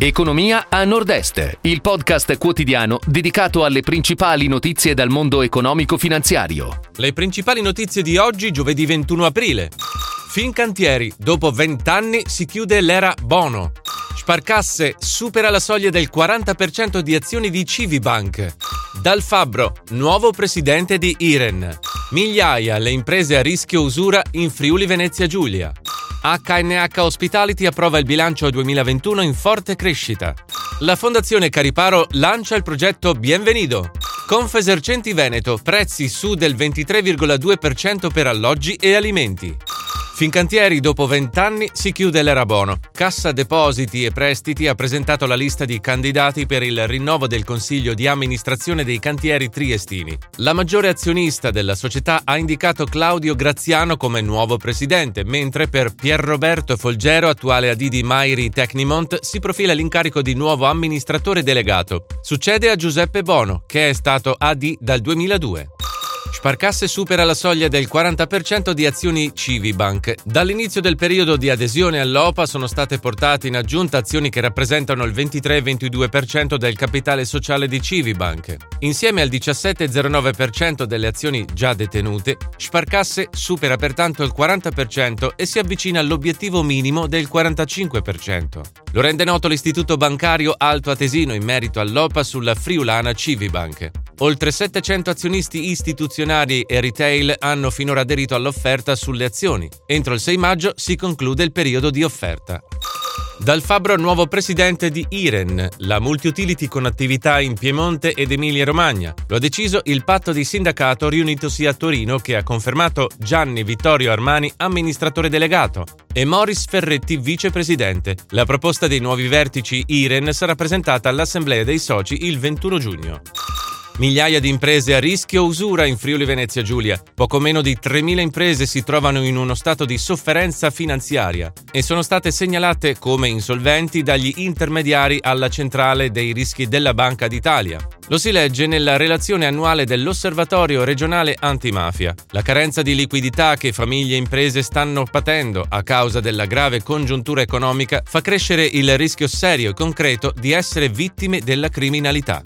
Economia a Nord-Est, il podcast quotidiano dedicato alle principali notizie dal mondo economico-finanziario. Le principali notizie di oggi, giovedì 21 aprile. Fincantieri, dopo 20 anni si chiude l'era Bono. Sparcasse supera la soglia del 40% di azioni di Civibank. Dal Fabbro, nuovo presidente di Iren. Migliaia le imprese a rischio usura in Friuli Venezia Giulia. HNH Hospitality approva il bilancio 2021 in forte crescita. La Fondazione Cariparo lancia il progetto Bienvenido. Confesercenti Veneto, prezzi su del 23,2% per alloggi e alimenti. Fincantieri, dopo vent'anni, si chiude l'era Bono. Cassa Depositi e Prestiti ha presentato la lista di candidati per il rinnovo del Consiglio di amministrazione dei cantieri triestini. La maggiore azionista della società ha indicato Claudio Graziano come nuovo presidente, mentre per Pierroberto Folgero, attuale AD di Mairi Tecnimont, si profila l'incarico di nuovo amministratore delegato. Succede a Giuseppe Bono, che è stato AD dal 2002. Sparcasse supera la soglia del 40% di azioni Civibank. Dall'inizio del periodo di adesione all'OPA sono state portate in aggiunta azioni che rappresentano il 23-22% del capitale sociale di Civibank. Insieme al 17,09% delle azioni già detenute, Sparcasse supera pertanto il 40% e si avvicina all'obiettivo minimo del 45%. Lo rende noto l'istituto bancario Alto Atesino in merito all'OPA sulla friulana Civibank. Oltre 700 azionisti istituzionali e retail hanno finora aderito all'offerta sulle azioni. Entro il 6 maggio si conclude il periodo di offerta. Dal Fabbro nuovo presidente di Iren, la multiutility con attività in Piemonte ed Emilia-Romagna. Lo ha deciso il patto di sindacato riunitosi a Torino che ha confermato Gianni Vittorio Armani amministratore delegato e Morris Ferretti vicepresidente. La proposta dei nuovi vertici Iren sarà presentata all'Assemblea dei soci il 21 giugno. Migliaia di imprese a rischio usura in Friuli Venezia Giulia. Poco meno di 3.000 imprese si trovano in uno stato di sofferenza finanziaria e sono state segnalate come insolventi dagli intermediari alla centrale dei rischi della Banca d'Italia. Lo si legge nella relazione annuale dell'Osservatorio regionale antimafia. La carenza di liquidità che famiglie e imprese stanno patendo a causa della grave congiuntura economica fa crescere il rischio serio e concreto di essere vittime della criminalità.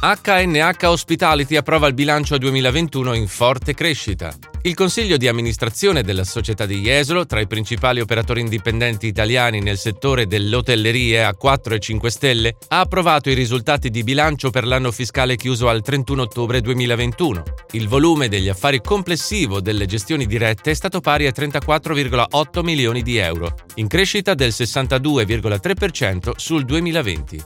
HNH Hospitality approva il bilancio 2021 in forte crescita. Il consiglio di amministrazione della società di Jesolo, tra i principali operatori indipendenti italiani nel settore dell'hotellerie a 4 e 5 stelle, ha approvato i risultati di bilancio per l'anno fiscale chiuso al 31 ottobre 2021. Il volume degli affari complessivo delle gestioni dirette è stato pari a 34,8 milioni di euro, in crescita del 62,3% sul 2020.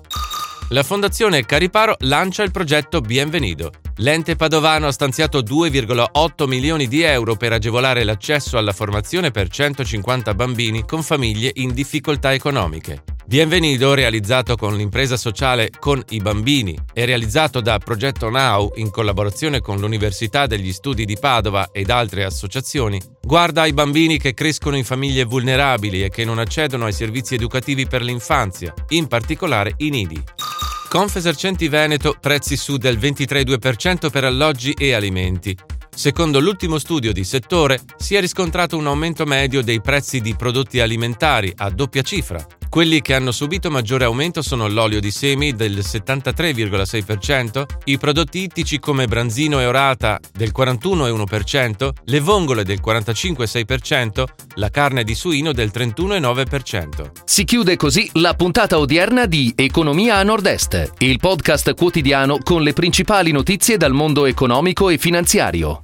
La Fondazione Cariparo lancia il progetto Bienvenido. L'ente padovano ha stanziato 2,8 milioni di euro per agevolare l'accesso alla formazione per 150 bambini con famiglie in difficoltà economiche. Bienvenido, realizzato con l'impresa sociale Con i Bambini e realizzato da Progetto Now in collaborazione con l'Università degli Studi di Padova ed altre associazioni, guarda ai bambini che crescono in famiglie vulnerabili e che non accedono ai servizi educativi per l'infanzia, in particolare i nidi. Confesercenti Veneto prezzi su del 23,2% per alloggi e alimenti. Secondo l'ultimo studio di settore, si è riscontrato un aumento medio dei prezzi di prodotti alimentari a doppia cifra, quelli che hanno subito maggiore aumento sono l'olio di semi del 73,6%, i prodotti ittici come branzino e orata del 41,1%, le vongole del 45,6%, la carne di suino del 31,9%. Si chiude così la puntata odierna di Economia a Nord-Est, il podcast quotidiano con le principali notizie dal mondo economico e finanziario.